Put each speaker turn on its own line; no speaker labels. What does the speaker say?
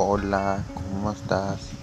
Hola, ¿cómo estás?